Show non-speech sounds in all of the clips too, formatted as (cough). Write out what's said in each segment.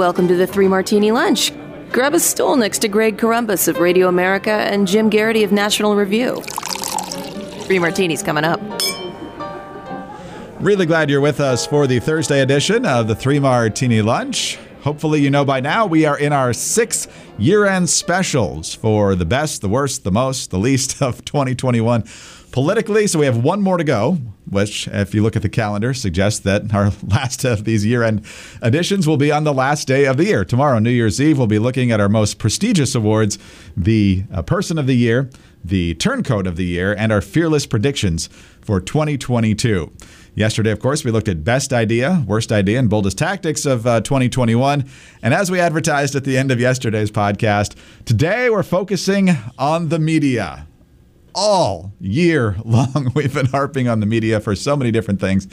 Welcome to the Three Martini Lunch. Grab a stool next to Greg Corombos of Radio America and Jim Geraghty of National Review. Three Martinis coming up. Really glad you're with us for the Thursday edition of the Three Martini Lunch. Hopefully, you know by now we are in our sixth year end specials for the best, the worst, the most, the least of (laughs) 2021 politically. So we have one more to go, which, if you look at the calendar, suggests that our (laughs) last of these year end editions will be on the last day of the year. Tomorrow, New Year's Eve, we'll be looking at our most prestigious awards the uh, Person of the Year, the Turncoat of the Year, and our fearless predictions for 2022. Yesterday, of course, we looked at best idea, worst idea, and boldest tactics of uh, 2021. And as we advertised at the end of yesterday's podcast, today we're focusing on the media. All year (laughs) long, we've been harping on the media for so many different things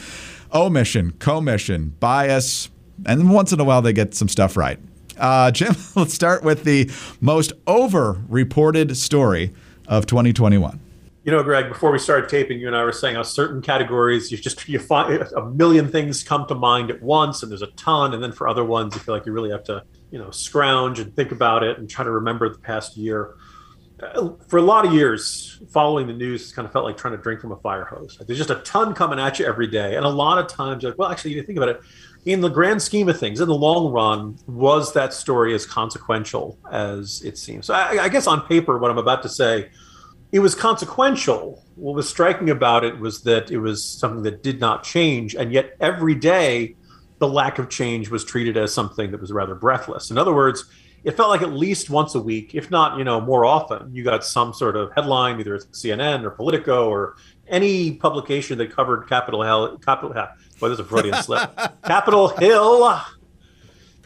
omission, commission, bias, and once in a while they get some stuff right. Uh, (laughs) Jim, let's start with the most over reported story of 2021. You know, Greg, before we started taping, you and I were saying on certain categories you just you find a million things come to mind at once, and there's a ton, and then for other ones you feel like you really have to, you know, scrounge and think about it and try to remember the past year. Uh, for a lot of years, following the news has kind of felt like trying to drink from a fire hose. There's just a ton coming at you every day, and a lot of times, you're like, well, actually, you think about it. In the grand scheme of things, in the long run, was that story as consequential as it seems? So, I, I guess on paper, what I'm about to say it was consequential. What was striking about it was that it was something that did not change, and yet every day the lack of change was treated as something that was rather breathless. In other words, it felt like at least once a week, if not, you know, more often, you got some sort of headline, either CNN or Politico or any publication that covered Capitol Hill. Capitol Boy, there's a Freudian slip. Capitol Hill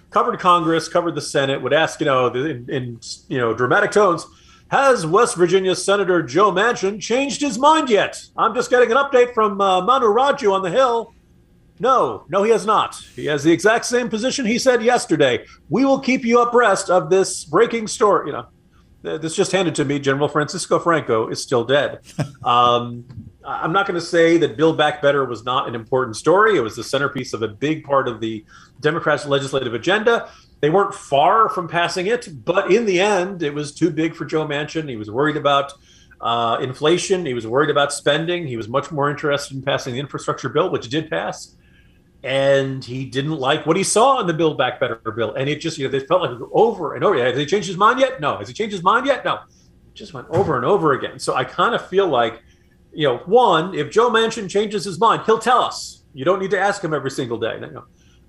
covered Congress, covered the Senate. Would ask, you know, in, in you know dramatic tones has West Virginia Senator Joe Manchin changed his mind yet? I'm just getting an update from uh, Manu Raju on the Hill. No, no, he has not. He has the exact same position he said yesterday. We will keep you abreast of this breaking story. You know, this just handed to me. General Francisco Franco is still dead. (laughs) Um, I'm not going to say that Build Back Better was not an important story. It was the centerpiece of a big part of the Democrats' legislative agenda. They weren't far from passing it, but in the end, it was too big for Joe Manchin. He was worried about uh, inflation. He was worried about spending. He was much more interested in passing the infrastructure bill, which did pass. And he didn't like what he saw in the Build Back Better bill. And it just, you know, they felt like over and over. Yeah. Has he changed his mind yet? No. Has he changed his mind yet? No. It just went over and over again. So I kind of feel like, you know, one, if Joe Manchin changes his mind, he'll tell us. You don't need to ask him every single day.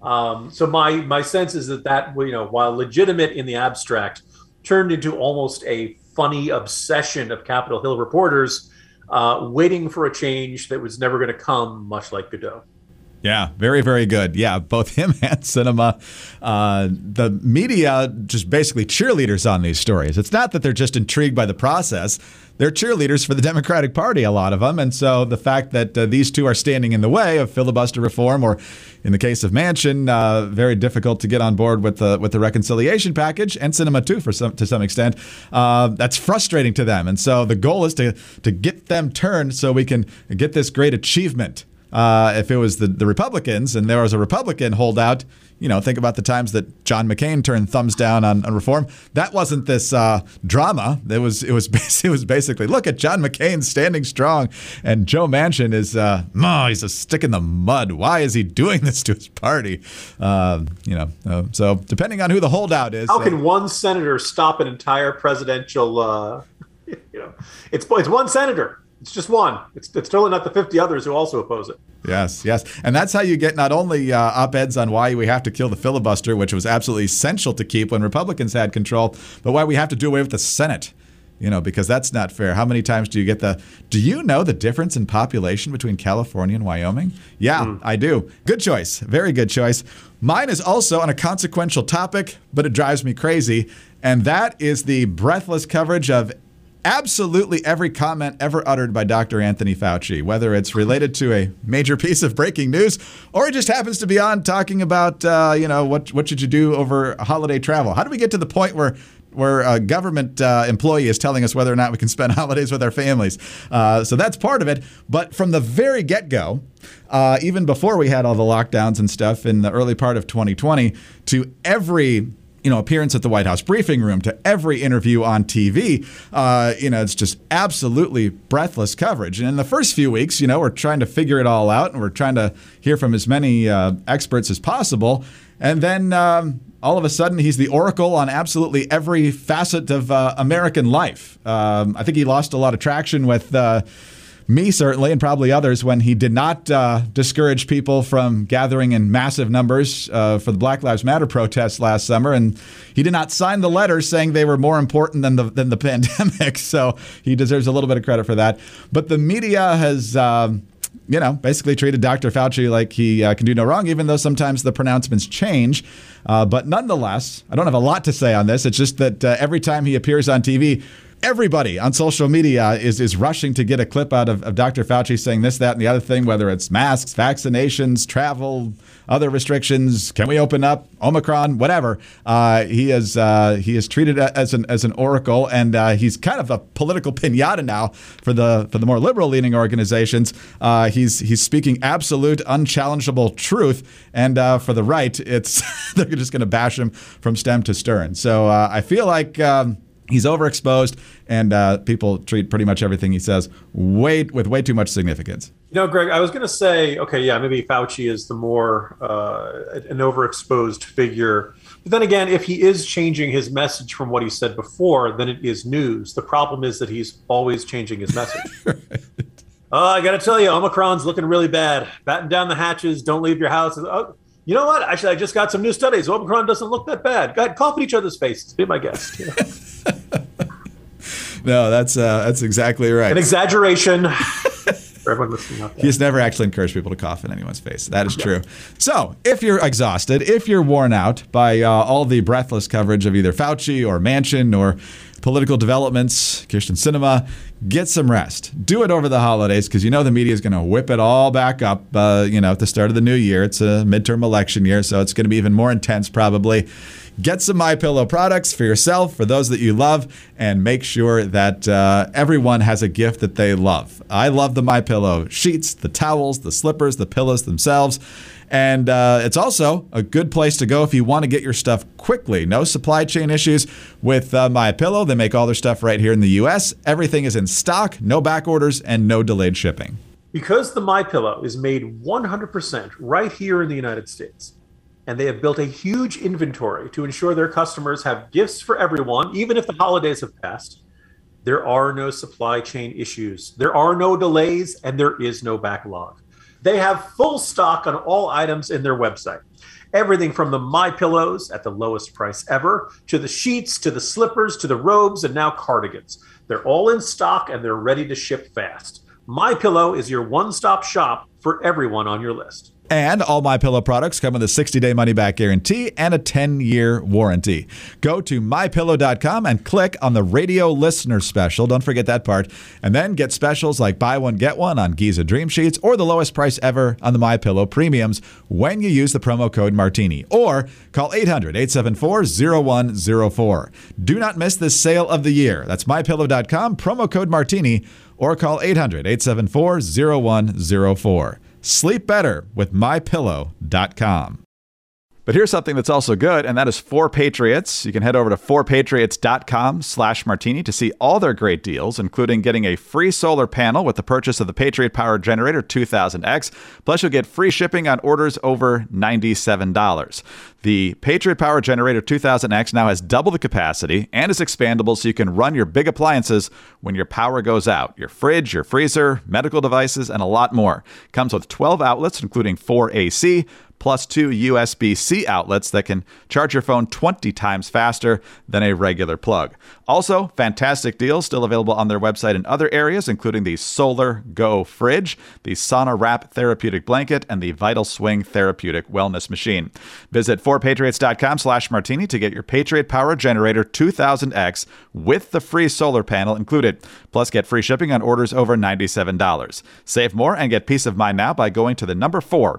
Um, so my my sense is that that you know while legitimate in the abstract, turned into almost a funny obsession of Capitol Hill reporters uh, waiting for a change that was never going to come, much like Godot. Yeah, very, very good. Yeah, both (laughs) him and Sinema. Uh, the media just basically cheerleaders on these stories. It's not that they're just intrigued by the process. They're cheerleaders for the Democratic Party, a lot of them. And so the fact that uh, these two are standing in the way of filibuster reform, or in the case of Manchin, uh, very difficult to get on board with the with the reconciliation package, and Sinema too, for some to some extent, uh, that's frustrating to them. And so the goal is to to get them turned so we can get this great achievement uh, if it was the, the Republicans and there was a Republican holdout, you know, think about the times that John McCain turned thumbs down on, on reform. That wasn't this uh, drama. It was it was (laughs) it was basically look at John McCain standing strong, and Joe Manchin is uh, oh, he's a stick in the mud. Why is he doing this to his party? Uh, you know, uh, so depending on who the holdout is, how can uh, one senator stop an entire presidential? Uh, (laughs) you know, it's it's one senator. It's just one. It's, it's totally not the 50 others who also oppose it. Yes, yes. And that's how you get not only uh, op eds on why we have to kill the filibuster, which was absolutely essential to keep when Republicans had control, but why we have to do away with the Senate. you know, because that's not fair. How many times do you get the, do you know the difference in population between California and Wyoming? Yeah, mm. I do. Good choice. Very good choice. Mine is also on a consequential topic, but it drives me crazy. And that is the breathless coverage of absolutely every comment ever uttered by Dr. Anthony Fauci, whether it's related to a major piece of breaking news or it just happens to be on talking about, uh, you know, what what should you do over holiday travel? How do we get to the point where where a government uh, employee is telling us whether or not we can spend (laughs) holidays with our families. Uh, so that's part of it. But from the very get go, uh, even before we had all the lockdowns and stuff in the early part of 2020, to every you know appearance at the White House briefing room to every interview on TV. Uh, you know, it's just absolutely breathless coverage. And in the first few weeks, you know, we're trying to figure it all out, and we're trying to hear from as many uh, experts as possible. And then um, all of a sudden, he's the oracle on absolutely every facet of uh, American life. Um, I think he lost a lot of traction with uh, me certainly, and probably others, when he did not uh, discourage people from gathering in massive numbers uh, for the Black Lives Matter protests last summer, and he did not sign the letters saying they were more important than the than the (laughs) pandemic. So he deserves a little bit of credit for that. But the media has. Um, you know, basically treated Dr. Fauci like he uh, can do no wrong, even though sometimes the pronouncements change. Uh, but nonetheless, I don't have a lot to say on this. It's just that uh, every time he appears on TV, everybody on social media is is rushing to get a clip out of, of Dr. Fauci saying this, that, and the other thing, whether it's masks, vaccinations, travel, other restrictions, can we open up, Omicron, whatever. Uh, he is uh, he is treated as an as an oracle, and uh, he's kind of a political pinata now for the for the more liberal leaning organizations. Uh, he's he's speaking absolute, unchallengeable truth, and uh, for the right, it's (laughs) they're just going to bash him from stem to stern. So uh, I feel like. Um, He's overexposed, and uh, people treat pretty much everything he says way with way too much significance. You know, Greg, I was going to say, okay, yeah, maybe Fauci is the more uh, an overexposed figure. But then again, if he is changing his message from what he said before, then it is news. The problem is that he's always changing his message. (laughs) right. uh, I got to tell you, Omicron's looking really bad. Batten down the hatches. Don't leave your house. Oh, you know what? Actually, I just got some new studies. Omicron doesn't look that bad. Go ahead, cough in each other's faces. Be my guest. (laughs) no, that's uh, that's exactly right. An exaggeration. for everyone listening out there. He's never actually encouraged people to cough in anyone's face. That is true. So, if you're exhausted, if you're worn out by uh, all the breathless coverage of either Fauci or Manchin or political developments, Kyrsten Sinema, get some rest. Do it over the holidays because you know the media is going to whip it all back up. Uh, you know, at the start of the new year, it's a midterm election year, so it's going to be even more intense probably. Get some My Pillow products for yourself, for those that you love, and make sure that uh, everyone has a gift that they love. I love the My Pillow sheets, the towels, the slippers, the pillows themselves. And uh, it's also a good place to go if you want to get your stuff quickly. No supply chain issues with uh, My Pillow. They make all their stuff right here in the U.S. Everything is in stock, no back orders, and no delayed shipping. Because the My Pillow is made 100% right here in the United States and they have built a huge inventory to ensure their customers have gifts for everyone, even if the holidays have passed. There are no supply chain issues, there are no delays, and there is no backlog. They have full stock on all items in their website. Everything from the My Pillows at the lowest price ever to the sheets to the slippers to the robes and now cardigans. They're all in stock and they're ready to ship fast. My Pillow is your one-stop shop for everyone on your list. And all my pillow products come with a 60-day money-back guarantee and a 10-year warranty. Go to mypillow.com and click on the radio listener special. Don't forget that part. And then get specials like buy one get one on Giza Dream Sheets or the lowest price ever on the My Pillow premiums when you use the promo code Martini or call 800-874-0104. Do not miss this sale of the year. That's mypillow.com promo code Martini or call 800-874-0104. Sleep better with mypillow.com. But here's something that's also good, and that is 4Patriots. You can head over to 4patriots.com slash martini to see all their great deals, including getting a free solar panel with the purchase of the Patriot Power Generator 2000X. Plus, you'll get free shipping on orders over $97. The Patriot Power Generator 2000X now has double the capacity and is expandable so you can run your big appliances when your power goes out. Your fridge, your freezer, medical devices, and a lot more. Comes with 12 outlets, including 4 AC plus two USB C outlets that can charge your phone 20 times faster than a regular plug. Also, fantastic deals still available on their website in other areas, including the Solar Go fridge, the Sauna Wrap therapeutic blanket, and the Vital Swing therapeutic wellness machine. Visit 4patriots.com slash martini to get your Patriot Power Generator 2000X with the free solar panel included. Plus, get free shipping on orders over $97. Save more and get peace of mind now by going to the number 4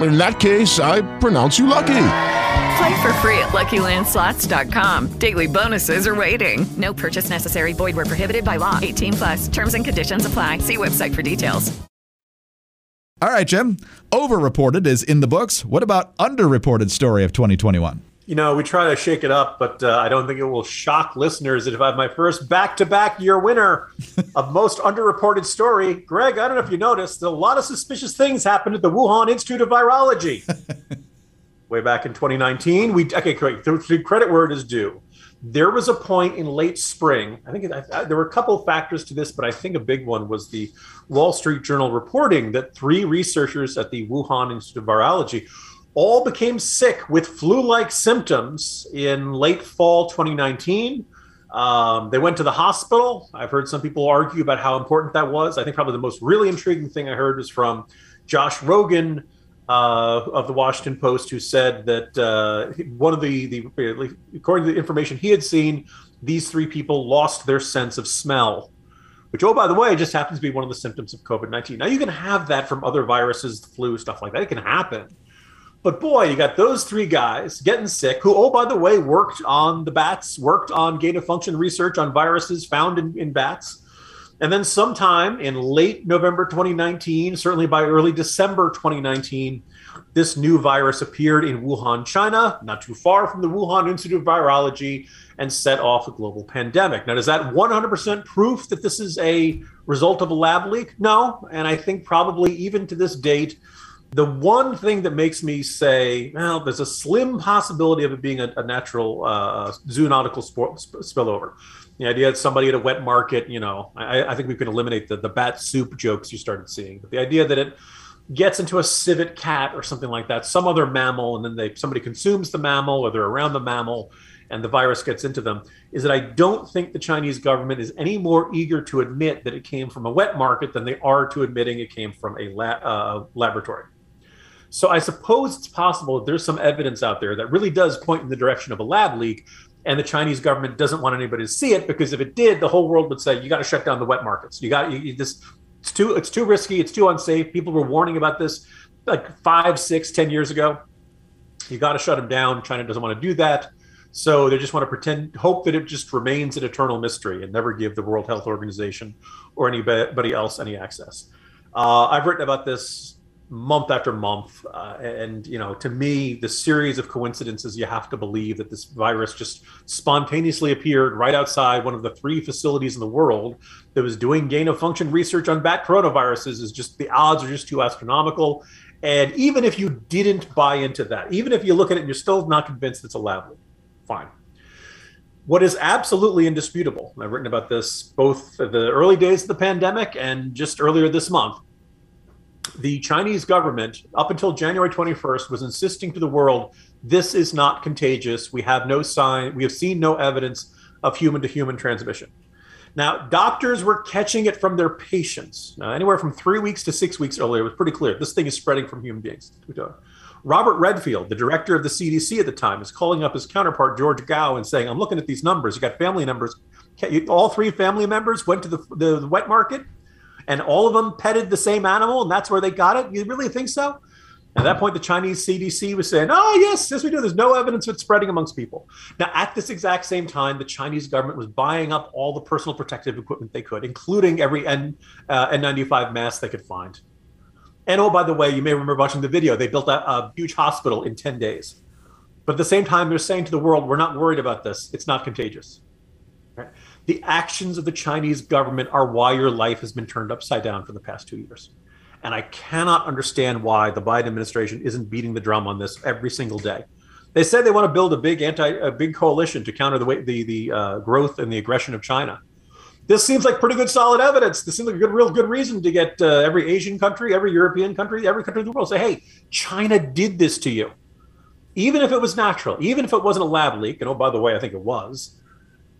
In that case, I pronounce you lucky. Play for free at LuckyLandSlots.com. Daily bonuses are waiting. No purchase necessary. Void where prohibited by law. 18 plus. Terms and conditions apply. See website for details. All right, Jim. Overreported is in the books. What about underreported story of 2021? You know, we try to shake it up, but uh, I don't think it will shock listeners that if I have my first back-to-back year winner of (laughs) most underreported story, Greg. I don't know if you noticed, a lot of suspicious things happened at the Wuhan Institute of Virology. (laughs) Way back in 2019, we okay, correct. The, credit where it is due. There was a point in late spring. I think I, I, there were a couple of factors to this, but I think a big one was the Wall Street Journal reporting that three researchers at the Wuhan Institute of Virology all became sick with flu like symptoms in late fall 2019. Um, they went to the hospital. I've heard some people argue about how important that was. I think probably the most really intriguing thing I heard was from Josh Rogin uh, of the Washington Post, who said that uh, one of the, the, according to the information he had seen, these three people lost their sense of smell which, oh, by the way, just happens to be one of the symptoms of COVID 19. Now, you can have that from other viruses, flu, stuff like that. It can happen. But boy, you got those three guys getting sick, who, oh, by the way, worked on the bats, worked on gain of function research on viruses found in, in bats. And then sometime in late November 2019, certainly by early December 2019, this new virus appeared in Wuhan, China, not too far from the Wuhan Institute of Virology, and set off a global pandemic. Now, is that 100% proof that this is a result of a lab leak? No. And I think probably even to this date, the one thing that makes me say, well, there's a slim possibility of it being a, a natural uh, zoonotical sp- spillover. The idea that somebody at a wet market, you know, I, I, think we can eliminate the, the bat soup jokes you started seeing. But the idea that it gets into a civet cat or something like that, some other mammal, and then they somebody consumes the mammal or they're around the mammal and the virus gets into them, is that I don't think the Chinese government is any more eager to admit that it came from a wet market than they are to admitting it came from a la- uh, laboratory. So I suppose it's possible that there's some evidence out there that really does point in the direction of a lab leak, and the Chinese government doesn't want anybody to see it because if it did, the whole world would say you got to shut down the wet markets. You got you, you, this. It's too it's too risky. It's too unsafe. People were warning about this like five, six, ten years ago. You got to shut them down. China doesn't want to do that. So they just want to pretend, hope that it just remains an eternal mystery and never give the World Health Organization or anybody else any access. Uh, I've written about this month after month. Uh, and, you know, to me, the series of coincidences you have to believe that this virus just spontaneously appeared right outside one of the three facilities in the world that was doing gain of function research on bat coronaviruses is just the odds are just too astronomical. And even if you didn't buy into that, even if you look at it and you're still not convinced it's a lab leak, fine. What is absolutely indisputable, I've written about this both the early days of the pandemic and just earlier this month, the Chinese government, up until January 21st, was insisting to the world this is not contagious. We have no sign, we have seen no evidence of human to human transmission. Now, doctors were catching it from their patients. Now, anywhere from three weeks to six weeks earlier, it was pretty clear this thing is spreading from human beings. Robert Redfield, the director of the CDC at the time, is calling up his counterpart, George Gao, and saying, I'm looking at these numbers. You got family numbers. All three family members went to the, the, the wet market and all of them petted the same animal and that's where they got it? You really think so? At that point, the Chinese CDC was saying, oh, yes, yes, we do. There's no evidence of it spreading amongst people. Now, at this exact same time, the Chinese government was buying up all the personal protective equipment they could, including every N, uh, N95 mask they could find. And oh, by the way, you may remember watching the video, they built a, a huge hospital in 10 days. But at the same time, they're saying to the world, we're not worried about this. It's not contagious. Right? The actions of the Chinese government are why your life has been turned upside down for the past two years. And I cannot understand why the Biden administration isn't beating the drum on this every single day. They said they want to build a big anti, a big coalition to counter the way, the the uh, growth and the aggression of China. This seems like pretty good, solid evidence. This seems like a good, real good reason to get uh, every Asian country, every European country, every country in the world say, "Hey, China did this to you." Even if it was natural, even if it wasn't a lab leak, and oh, by the way, I think it was,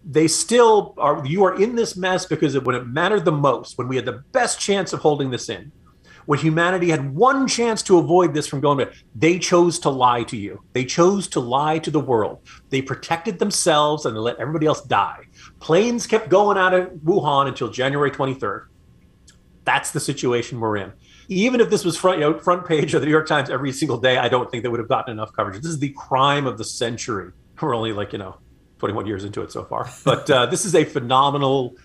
they still are. You are in this mess because when it mattered the most, when we had the best chance of holding this in, when humanity had one chance to avoid this from going to, they chose to lie to you. They chose to lie to the world. They protected themselves and they let everybody else die. Planes kept going out of Wuhan until January 23rd. That's the situation we're in. Even if this was front, you know, front page of the New York Times every single day, I don't think they would have gotten enough coverage. This is the crime of the century. (laughs) We're only like, you know, 21 years into it so far. But uh, this is a phenomenal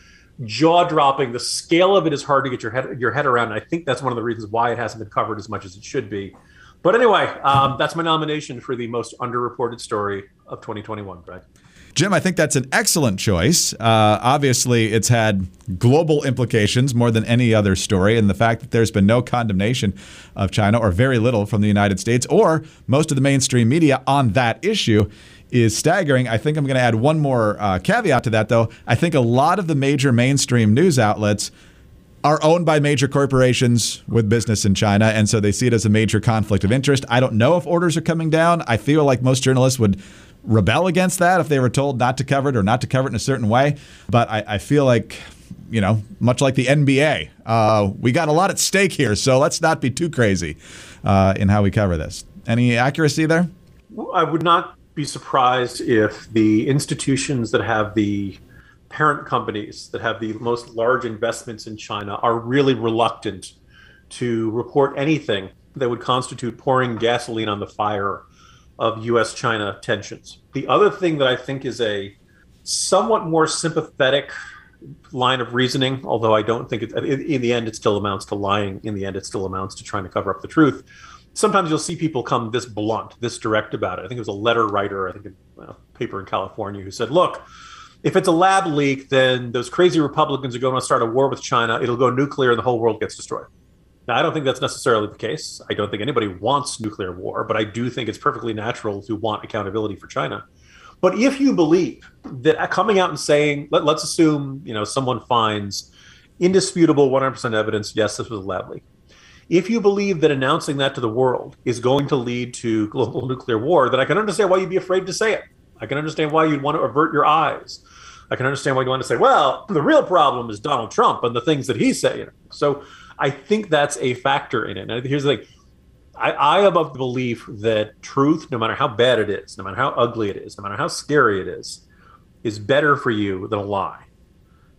jaw dropping. The scale of it is hard to get your head your head around. And I think that's one of the reasons why it hasn't been covered as much as it should be. But anyway, um, that's my nomination for the most underreported story of 2021, Greg. Jim, I think that's an excellent choice. Uh, obviously, it's had global implications more than any other story. And the fact that there's been no condemnation of China, or very little from the United States, or most of the mainstream media on that issue, is staggering. I think I'm going to add one more uh, caveat to that, though. I think a lot of the major mainstream news outlets are owned by major corporations with business in China, and so they see it as a major conflict of interest. I don't know if orders are coming down. I feel like most journalists would rebel against that if they were told not to cover it or not to cover it in a certain way. But I, I feel like, you know, much like the NBA, uh, we got a lot at stake here, so let's not be too crazy uh, in how we cover this. Any accuracy there? I would not be surprised if the institutions that have the parent companies that have the most large investments in China are really reluctant to report anything that would constitute pouring gasoline on the fire of US China tensions. The other thing that I think is a somewhat more sympathetic line of reasoning, although I don't think it, in the end it still amounts to lying. In the end, it still amounts to trying to cover up the truth sometimes you'll see people come this blunt, this direct about it. I think it was a letter writer, I think a paper in California, who said, "Look, if it's a lab leak, then those crazy Republicans are going to start a war with China. It'll go nuclear, and the whole world gets destroyed." Now, I don't think that's necessarily the case. I don't think anybody wants nuclear war, but I do think it's perfectly natural to want accountability for China. But if you believe that coming out and saying, let, us assume, you know, someone finds indisputable 100% evidence, yes, this was a lab leak if you believe that announcing that to the world is going to lead to global (laughs) nuclear war, then I can understand why you'd be afraid to say it. I can understand why you'd want to avert your eyes. I can understand why you want to say, well, the real problem is Donald Trump and the things that he's saying. So I think that's a factor in it. And here's the thing I, I am of the belief that truth, no matter how bad it is, no matter how ugly it is, no matter how scary it is, is better for you than a lie.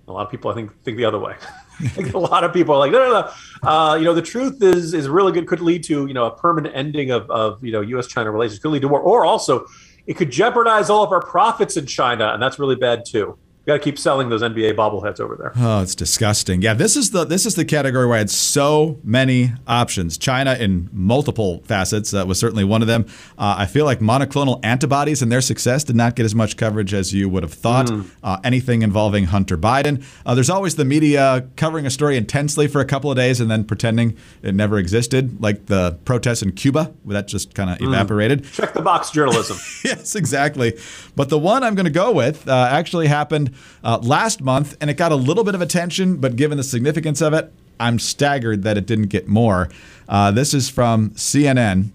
A lot of people, I think, think the other way. (laughs) a lot of people are like, no, no, no. Uh, you know, the truth is is really good. Could lead to you know a permanent ending of of you know U.S. China relations. Could lead to war, or also it could jeopardize all of our profits in China, and that's really bad too got to keep selling those NBA bobbleheads over there. Oh, it's disgusting. Yeah, this is the this is the category where I had so many options. China in multiple facets that was certainly one of them. Uh, I feel like monoclonal antibodies and their success did not get as much coverage as you would have thought. Mm. Uh, anything involving Hunter Biden. Uh, there's always the media covering a story intensely for a couple of days and then pretending it never existed, like the protests in Cuba. That just kind of mm. evaporated. Check the box journalism. (laughs) yes, exactly. But the one I'm going to go with uh, actually happened uh, last month, and it got a little bit of attention, but given the significance of it, I'm staggered that it didn't get more. Uh, this is from CNN.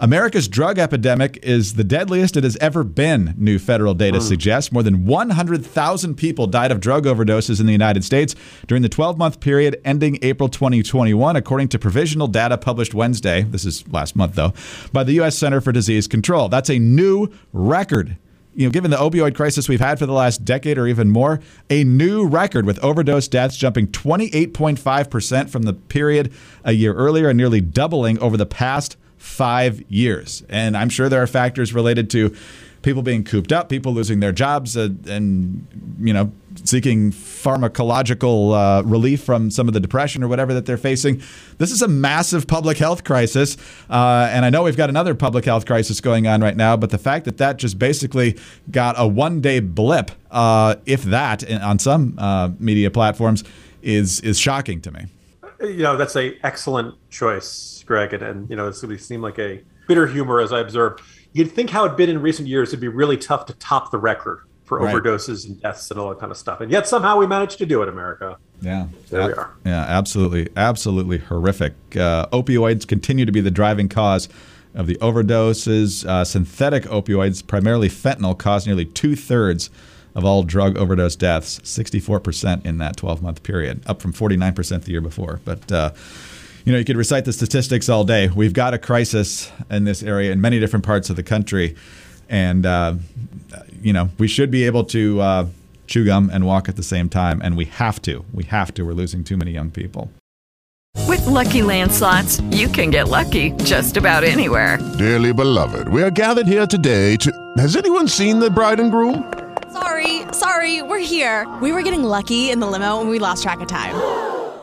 America's drug epidemic is the deadliest it has ever been, new federal data mm. suggests. More than 100,000 people died of drug overdoses in the United States during the 12 month period ending April 2021, according to provisional data published Wednesday. This is last month, though, by the U.S. Center for Disease Control. That's a new record you know, given the opioid crisis we've had for the last decade or even more, a new record with overdose deaths jumping 28.5% from the period a year earlier and nearly doubling over the past five years. And I'm sure there are factors related to people being cooped up, people losing their jobs, uh, and you know seeking pharmacological uh, relief from some of the depression or whatever that they're facing. This is a massive public health crisis, uh, and I know we've got another public health crisis going on right now. But the fact that that just basically got a one-day blip, uh, if that, on some uh, media platforms, is is shocking to me. You know, that's a excellent choice, Greg, and, and you know, it's going to seem like a bitter humor as I observe. You'd think how it'd been in recent years, it'd be really tough to top the record for right. overdoses and deaths and all that kind of stuff. And yet somehow we managed to do it, America. Yeah. There uh, we are. Yeah, absolutely. Absolutely horrific. Uh, opioids continue to be the driving cause of the overdoses. Uh, synthetic opioids, primarily fentanyl, cause nearly two thirds of all drug overdose deaths, 64% in that 12 month period, up from 49% the year before. But, uh, you know, you could recite the statistics all day. We've got a crisis in this area in many different parts of the country. And, uh, you know, we should be able to uh, chew gum and walk at the same time. And we have to. We have to. We're losing too many young people. With lucky landslots, you can get lucky just about anywhere. Dearly beloved, we are gathered here today to. Has anyone seen the bride and groom? Sorry, sorry, we're here. We were getting lucky in the limo and we lost track of time.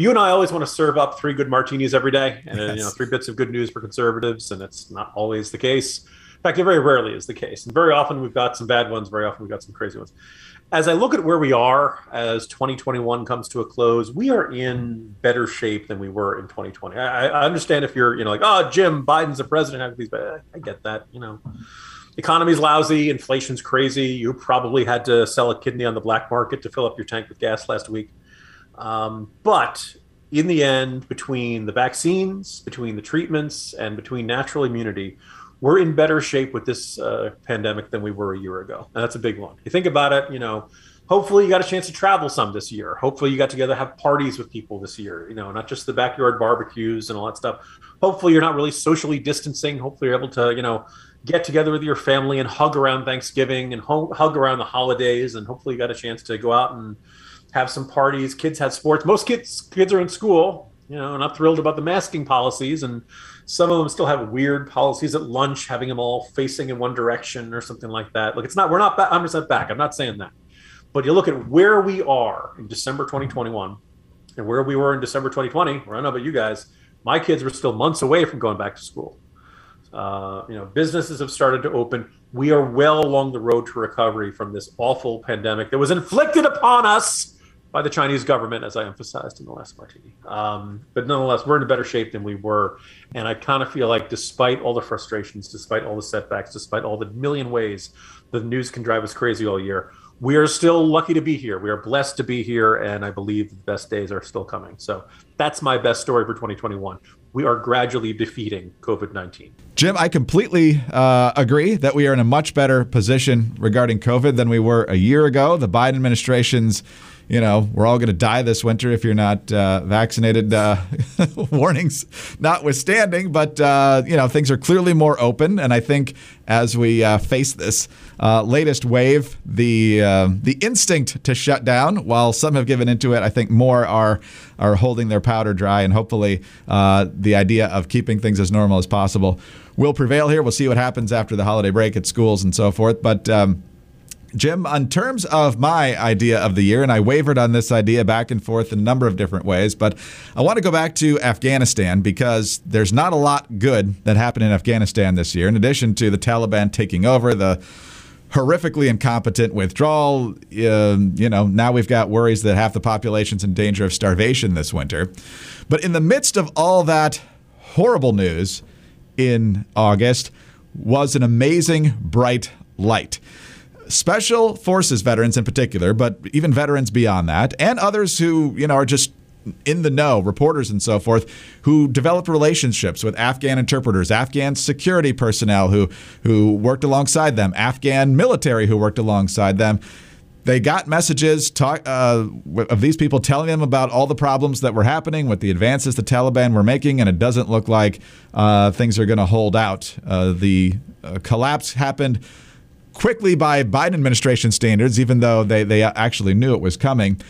you and I always want to serve up three good martinis every day, and yes. you know, three bits of good news for conservatives, and it's not always the case. In fact, it very rarely is the case. And very often we've got some bad ones. Very often we've got some crazy ones. As I look at where we are as 2021 comes to a close, we are in better shape than we were in 2020. I, I understand if you're, you know, like, oh, Jim, Biden's the president. These, I get that. You know, economy's lousy, inflation's crazy. You probably had to sell a kidney on the black market to fill up your tank with gas last week. Um, but in the end, between the vaccines, between the treatments, and between natural immunity, we're in better shape with this uh, pandemic than we were a year ago. And that's a big one. You think about it, you know, hopefully you got a chance to travel some this year. Hopefully you got together have parties with people this year, you know, not just the backyard barbecues and all that stuff. Hopefully you're not really socially distancing. Hopefully you're able to, you know, get together with your family and hug around Thanksgiving and ho- hug around the holidays. And hopefully you got a chance to go out and have some parties. Kids have sports. Most kids kids are in school, you know, not thrilled about the masking policies, and some of them still have weird policies at lunch, having them all facing in one direction or something like that. Look, it's not we're not 100 percent back. I'm not saying that, but you look at where we are in December 2021 and where we were in December 2020. Where I don't know about you guys, my kids were still months away from going back to school. Uh, you know, businesses have started to open. We are well along the road to recovery from this awful pandemic that was inflicted upon us by the Chinese government, as I emphasized in the last martini. Um, but nonetheless, we're in a better shape than we were. And I kind of feel like, despite all the frustrations, despite all the setbacks, despite all the million ways the news can drive us crazy all year, we are still lucky to be here. We are blessed to be here. And I believe the best days are still coming. So that's my best story for 2021. We are gradually defeating COVID 19. Jim, I completely uh, agree that we are in a much better position regarding COVID than we were a year ago. The Biden administration's you know, we're all going to die this winter if you're not uh, vaccinated. Uh, (laughs) warnings notwithstanding, but uh, you know things are clearly more open, and I think as we uh, face this uh, latest wave, the the instinct to shut down, while some have given into it, I think more are are holding their powder dry, and hopefully the idea of keeping things as normal as possible will prevail here. We'll see what happens after the holiday break at schools and so forth, but. Um, Jim, on terms of my idea of the year, and I wavered on this idea back and forth in a number of different ways, but I want to go back to Afghanistan because there's not a lot good that happened in Afghanistan this year. In addition to the Taliban taking over, the horrifically incompetent withdrawal. Uh, you know, now we've got worries that half the population's in danger of starvation this winter. But in the midst of all that horrible news in August was an amazing bright light. Special Forces veterans in particular, but even veterans beyond that, and others who, you know, are just in the know, reporters and so forth, who developed relationships with Afghan interpreters, Afghan security personnel who who worked alongside them, Afghan military who worked alongside them. They got messages talk, uh, of these people telling them about all the problems that were happening with the advances the Taliban were making, and it doesn't look like uh, things are going to hold out. Uh, the uh, collapse happened quickly by Biden administration standards, even though they, they actually knew it was coming.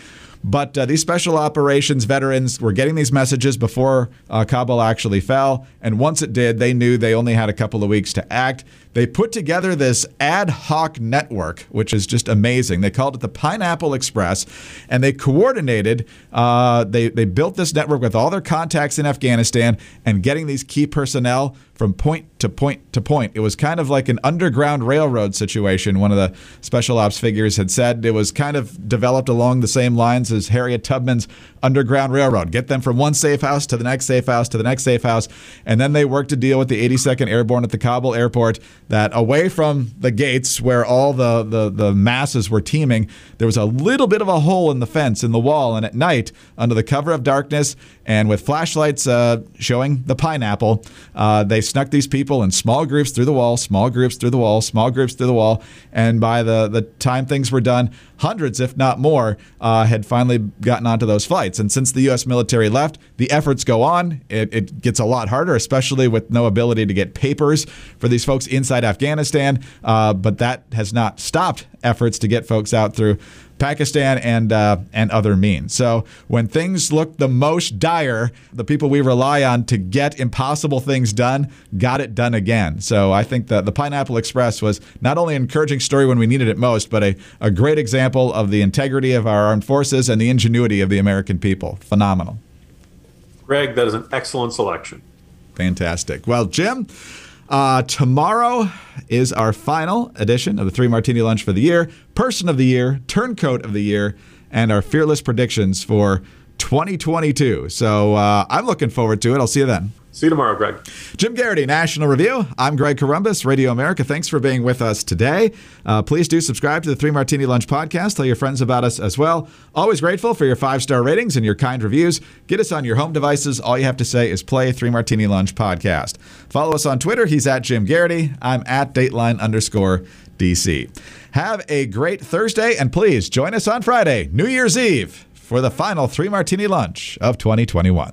But uh, these special operations veterans were getting these messages before uh, Kabul actually fell. And once it did, they knew they only had a couple of weeks to act. They put together this ad hoc network, which is just amazing. They called it the Pineapple Express, and they coordinated. Uh, they they built this network with all their contacts in Afghanistan and getting these key personnel from point to point to point. It was kind of like an underground railroad situation. One of the special ops figures had said it was kind of developed along the same lines as Harriet Tubman's Underground Railroad. Get them from one safe house to the next safe house to the next safe house, and then they worked to deal with the 82nd Airborne at the Kabul airport that away from the gates where all the, the, the masses were teeming, there was a little bit of a hole in the fence in the wall. And at night, under the cover of darkness and with flashlights uh, showing the pineapple, uh, they snuck these people in small groups through the wall, small groups through the wall, small groups through the wall. And by the, the time things were done, hundreds, if not more, uh, had finally gotten onto those flights. And since the U.S. military left, the efforts go on. It, it gets a lot harder, especially with no ability to get papers for these folks inside Afghanistan, uh, but that has not stopped efforts to get folks out through Pakistan and uh, and other means. So when things look the most dire, the people we rely on to get impossible things done got it done again. So I think that the Pineapple Express was not only an encouraging story when we needed it most, but a, a great example of the integrity of our armed forces and the ingenuity of the American people. Phenomenal. Greg, that is an excellent selection. Fantastic. Well, Jim. Uh, tomorrow is our final edition of the Three Martini Lunch for the year, Person of the Year, Turncoat of the Year, and our fearless predictions for 2022. So uh, I'm looking forward to it. I'll see you then. See you tomorrow, Greg. Jim Geraghty, National Review. I'm Greg Corombos, Radio America. Thanks for being with us today. Uh, please do subscribe to the Three Martini Lunch podcast. Tell your friends about us as well. Always grateful for your five star ratings and your kind reviews. Get us on your home devices. All you have to say is play Three Martini Lunch podcast. Follow us on Twitter. He's at Jim Geraghty. I'm at Dateline underscore DC. Have a great Thursday, and please join us on Friday, New Year's Eve, for the final Three Martini Lunch of 2021.